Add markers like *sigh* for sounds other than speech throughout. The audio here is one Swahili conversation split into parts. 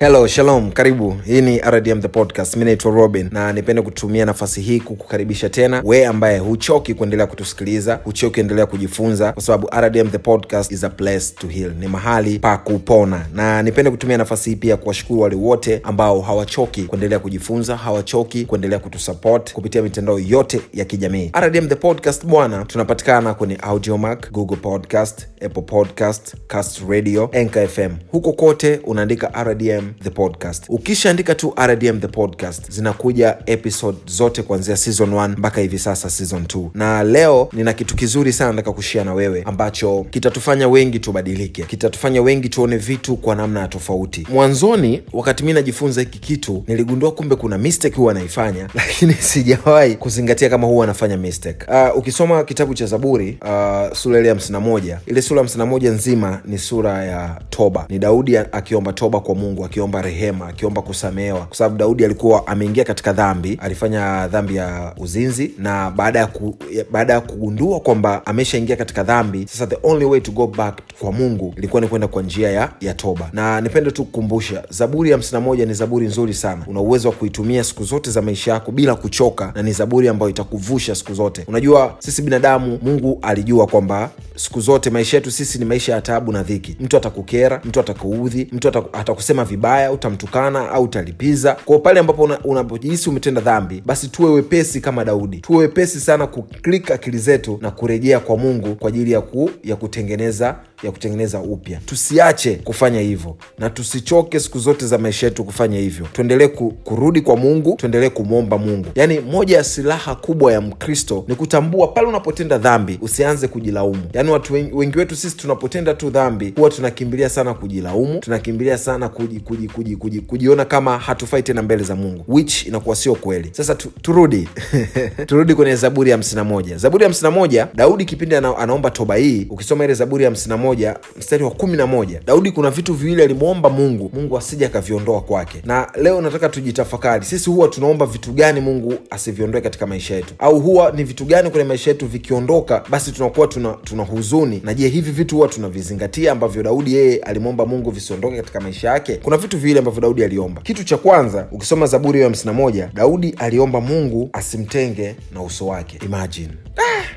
hello shalom karibu. Hii ni rdm the podcast. Mi naitwa robin na nipende kutumia nafasi hii kukukaribisha tena. We ambaye huchoki kuendelea kutusikiliza huchoki kuendelea kujifunza kwa sababu rdm the podcast is a place to heal. Ni mahali pa kupona. Na nipende kutumia nafasi hii pia kuwashukuru wale wote ambao hawachoki kuendelea kujifunza hawachoki kuendelea kutusupport kupitia mitandao yote ya kijamii. Rdm the podcast bwana tunapatikana kwenye Audiomack, google podcast apple podcast cast radio Anchor fm huko kote unaandika rdm the podcast. Ukishaandika tu rdm the podcast zinakuja episode zote kuanzia season 1 mpaka hivi sasa season 2 na leo nina kitu kizuri sana nataka kushia na wewe ambacho kitatufanya wengi tubadilike kitatufanya wengi tuone vitu kwa namna ya tofauti. Mwanzoni wakati mi najifunza hiki kitu niligundua kumbe kuna mistake huwa naifanya *laughs* lakini sijawahi kuzingatia kama huwa anafanya mistake. Uh, ukisoma kitabu cha zaburi uh, sura ile ya 51 ile sura ya 51 nzima ni sura ya toba. Ni daudi akiomba toba kwa mungu akiomba rehema akiomba kusamehewa. Kwa sababu daudi alikuwa ameingia katika dhambi alifanya dhambi ya uzinzi na baada ya, ku, baada ya kugundua kwamba ameshaingia katika dhambi sasa the only way to go back kwa mungu ilikuwa ni kwenda kwa njia ya, ya toba. Na nipende tu kukumbusha zaburi ya 51 ni zaburi nzuri sana. Una uwezo wa kuitumia siku zote za maisha yako bila kuchoka na ni zaburi ambayo itakuvusha siku zote. Unajua sisi binadamu mungu alijua kwamba siku zote maisha yetu sisi ni maisha ya taabu na dhiki. Mtu atakukera mtu atakuudhi mtu atakusema vibaya utamtukana au utalipiza. Kwao pale ambapo una- umetenda dhambi basi tuwe wepesi kama daudi. Tuwe wepesi sana kuklik akili zetu na kurejea kwa mungu kwa ajili ya, ku, ya kutengeneza ya kutengeneza upya. Tusiache kufanya hivyo na tusichoke siku zote za maisha yetu kufanya hivyo. Tuendelee ku, kurudi kwa mungu tuendelee kumwomba mungu. Yaani moja ya silaha kubwa ya mkristo ni kutambua pale unapotenda dhambi usianze kujilaumu. Yaani watu wengi, wetu sisi tunapotenda tu dhambi huwa tunakimbilia sana kujilaumu tunakimbilia sana kuji, kuji, kuji, kuji, kujiona kama hatufai tena mbele za mungu which inakuwa sio kweli. Sasa tu, turudi *laughs* turudi kwenye zaburi ya 51 zaburi ya 51 daudi kipindi ana, anaomba toba hii ukisoma ile zaburi ya 51 mstari wa 11 daudi kuna vitu viwili alimwomba mungu mungu asija akaviondoa kwake. Na leo nataka tujitafakari sisi huwa tunaomba vitu gani mungu asiviondoe katika maisha yetu? Au huwa ni vitu gani kwenye maisha yetu vikiondoka basi tunakuwa tuna, tuna huzuni. Na je hivi vitu huwa tunavizingatia ambavyo daudi yeye alimwomba mungu visiondoke katika maisha yake? Kuna vitu viwili ambavyo daudi aliomba. Kitu cha kwanza ukisoma zaburi hiyo ya 51 daudi aliomba mungu asimtenge na uso wake. Imagine.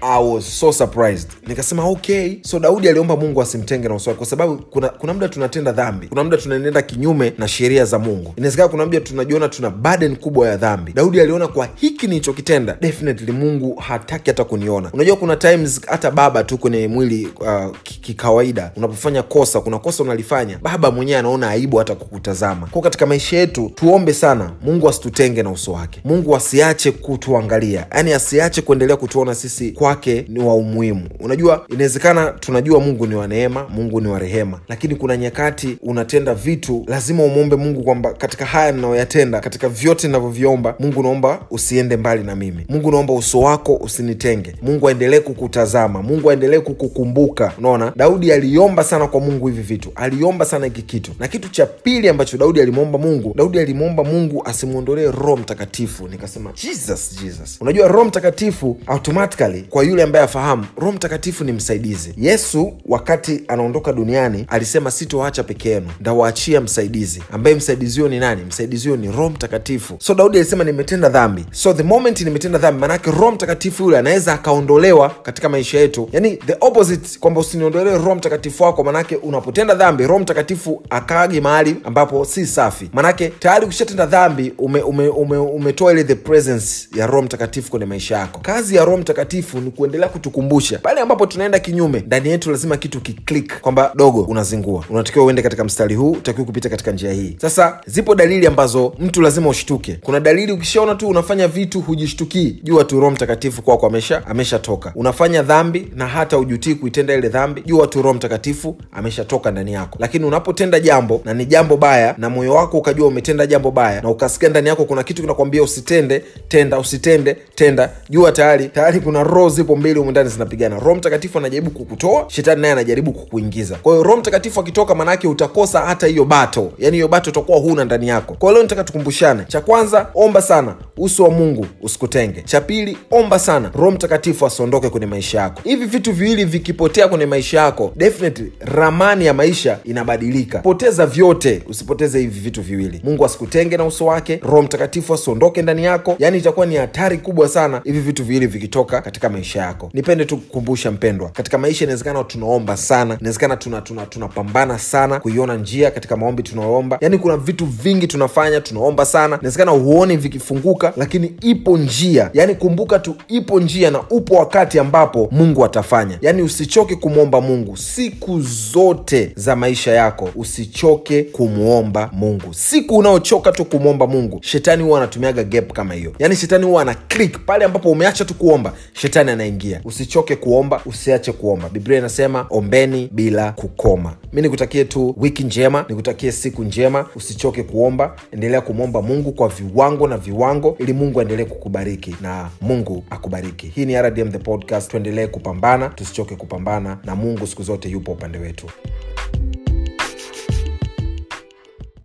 I was so surprised. Nikasema okay. So daudi aliomba mungu asimtenge na uso wake kwa sababu kuna, kuna muda tunatenda dhambi. Kuna muda tunaenenda kinyume na sheria za mungu. Inawezekana kuna muda tunajiona tuna burden kubwa ya dhambi. Daudi aliona kwa hiki nilichokitenda definitely mungu hataki hata kuniona. Unajua kuna times hata baba tu kwenye mwili uh, kikawaida. Unapofanya kosa kuna kosa unalifanya baba mwenyewe anaona aibu hata kukutazama. Kwao katika maisha yetu tuombe sana. Mungu asitutenge na uso wake. Mungu asiache kutuangalia. Yaani asiache kuendelea kutuona sisi kwake ni wa umuhimu. Unajua inawezekana tunajua mungu ni wa neema mungu ni wa rehema. Lakini kuna nyakati unatenda vitu lazima umwombe mungu kwamba katika haya ninayoyatenda katika vyote ninavyoviomba mungu naomba usiende mbali na mimi. Mungu naomba uso wako usinitenge. Mungu aendelee kukutazama. Mungu aendelee kukukumbuka unaona? Daudi aliomba sana kwa mungu hivi vitu. Aliomba sana hiki kitu. Na kitu cha pili ambacho daudi alimwomba mungu daudi alimwomba mungu asimwondolee roho mtakatifu. Nikasema jesus jesus. Unajua roho mtakatifu automatically kwa yule ambaye afahamu roho mtakatifu ni msaidizi. Yesu wakati anaondoka duniani alisema sitoacha peke yenu ndawaachia msaidizi. Ambaye msaidizi huyo ni nani? Msaidizi huyo ni roho mtakatifu. So daudi alisema nimetenda dhambi. So the moment nimetenda dhambi maanake roho mtakatifu yule anaweza akaondolewa katika maisha yetu. Yani the opposite kwamba usiniondolee roho mtakatifu wako manake unapotenda dhambi roho mtakatifu akaagi mahali ambapo si safi. Manake tayari ukishatenda dhambi ume, ume, ume, umetoa ile the presence ya roho mtakatifu kwenye maisha yako. Kazi ya roho mtakatifu ni kuendelea kutukumbusha. Pale ambapo tunaenda kinyume ndani yetu lazima kitu kiklik kwamba dogo unazingua. Unatakiwa uende katika mstari huu utakiwa kupita katika njia hii. Sasa zipo dalili ambazo mtu lazima ushtuke. Kuna dalili ukishaona tu unafanya vitu hujishtukii jua tu roho mtakatifu kwako amesha unafanya dhambi na hata ujutii kuitenda ile dhambi. Jua tu roho mtakatifu ameshatoka ndani yako. Lakini unapotenda jambo na ni jambo baya na moyo wako ukajua umetenda jambo baya na ukasikia ndani yako kuna kitu kinakwambia usitende tenda usitende tenda jua tayari tayari kuna roho zipo mbili humu ndani zinapigana. Roho mtakatifu anajaribu kukutoa shetani naye anajaribu kukuingiza. Kwa hiyo roho mtakatifu akitoka maanaake utakosa hata hiyo bato. Yani hiyo bato utakuwa huna ndani yako. Kwa leo nataka tukumbushane. Cha kwanza omba sana. Uso wa mungu usikutenge. Cha pili omba sana. Roho mtakatifu asiondoke kwenye maisha yako. Hivi vitu viwili vikipotea kwenye maisha yako definitely ramani ya maisha inabadilika. Poteza vyote usipoteze hivi vitu viwili. Mungu asikutenge na uso wake roho mtakatifu asiondoke ndani yako. Yaani itakuwa ni hatari kubwa sana hivi vitu viwili vikitoka katika maisha yako. Nipende tu kukumbusha mpendwa katika maisha inawezekana tunaomba sana inawezekana tunapambana tuna, tuna sana kuiona njia katika maombi tunaoomba yaani kuna vitu vingi tunafanya tunaomba sana. Inawezekana huoni vikifunguka lakini ipo njia. Yaani kumbuka tu ipo njia na upo wakati ambapo mungu atafanya yaani usichoke kumwomba mungu. Siku zote za maisha yako usichoke kumwomba mungu. Siku unaochoka tu kumwomba mungu shetani huwa anatumiaga gap kama hiyo. Yaani shetani huwa ana click. Pale ambapo umeacha tu kuomba shetani anaingia. Usichoke kuomba usiache kuomba. Biblia inasema ombeni bila kukoma. Mi nikutakie tu wiki njema nikutakie siku njema. Usichoke kuomba endelea kumwomba mungu kwa viwango na viwango ili mungu aendelee kukubariki na mungu akubariki. Hii ni rdm the podcast. Tuendelee kupambana tusichoke kupambana na Mungu siku zote yupo upande wetu.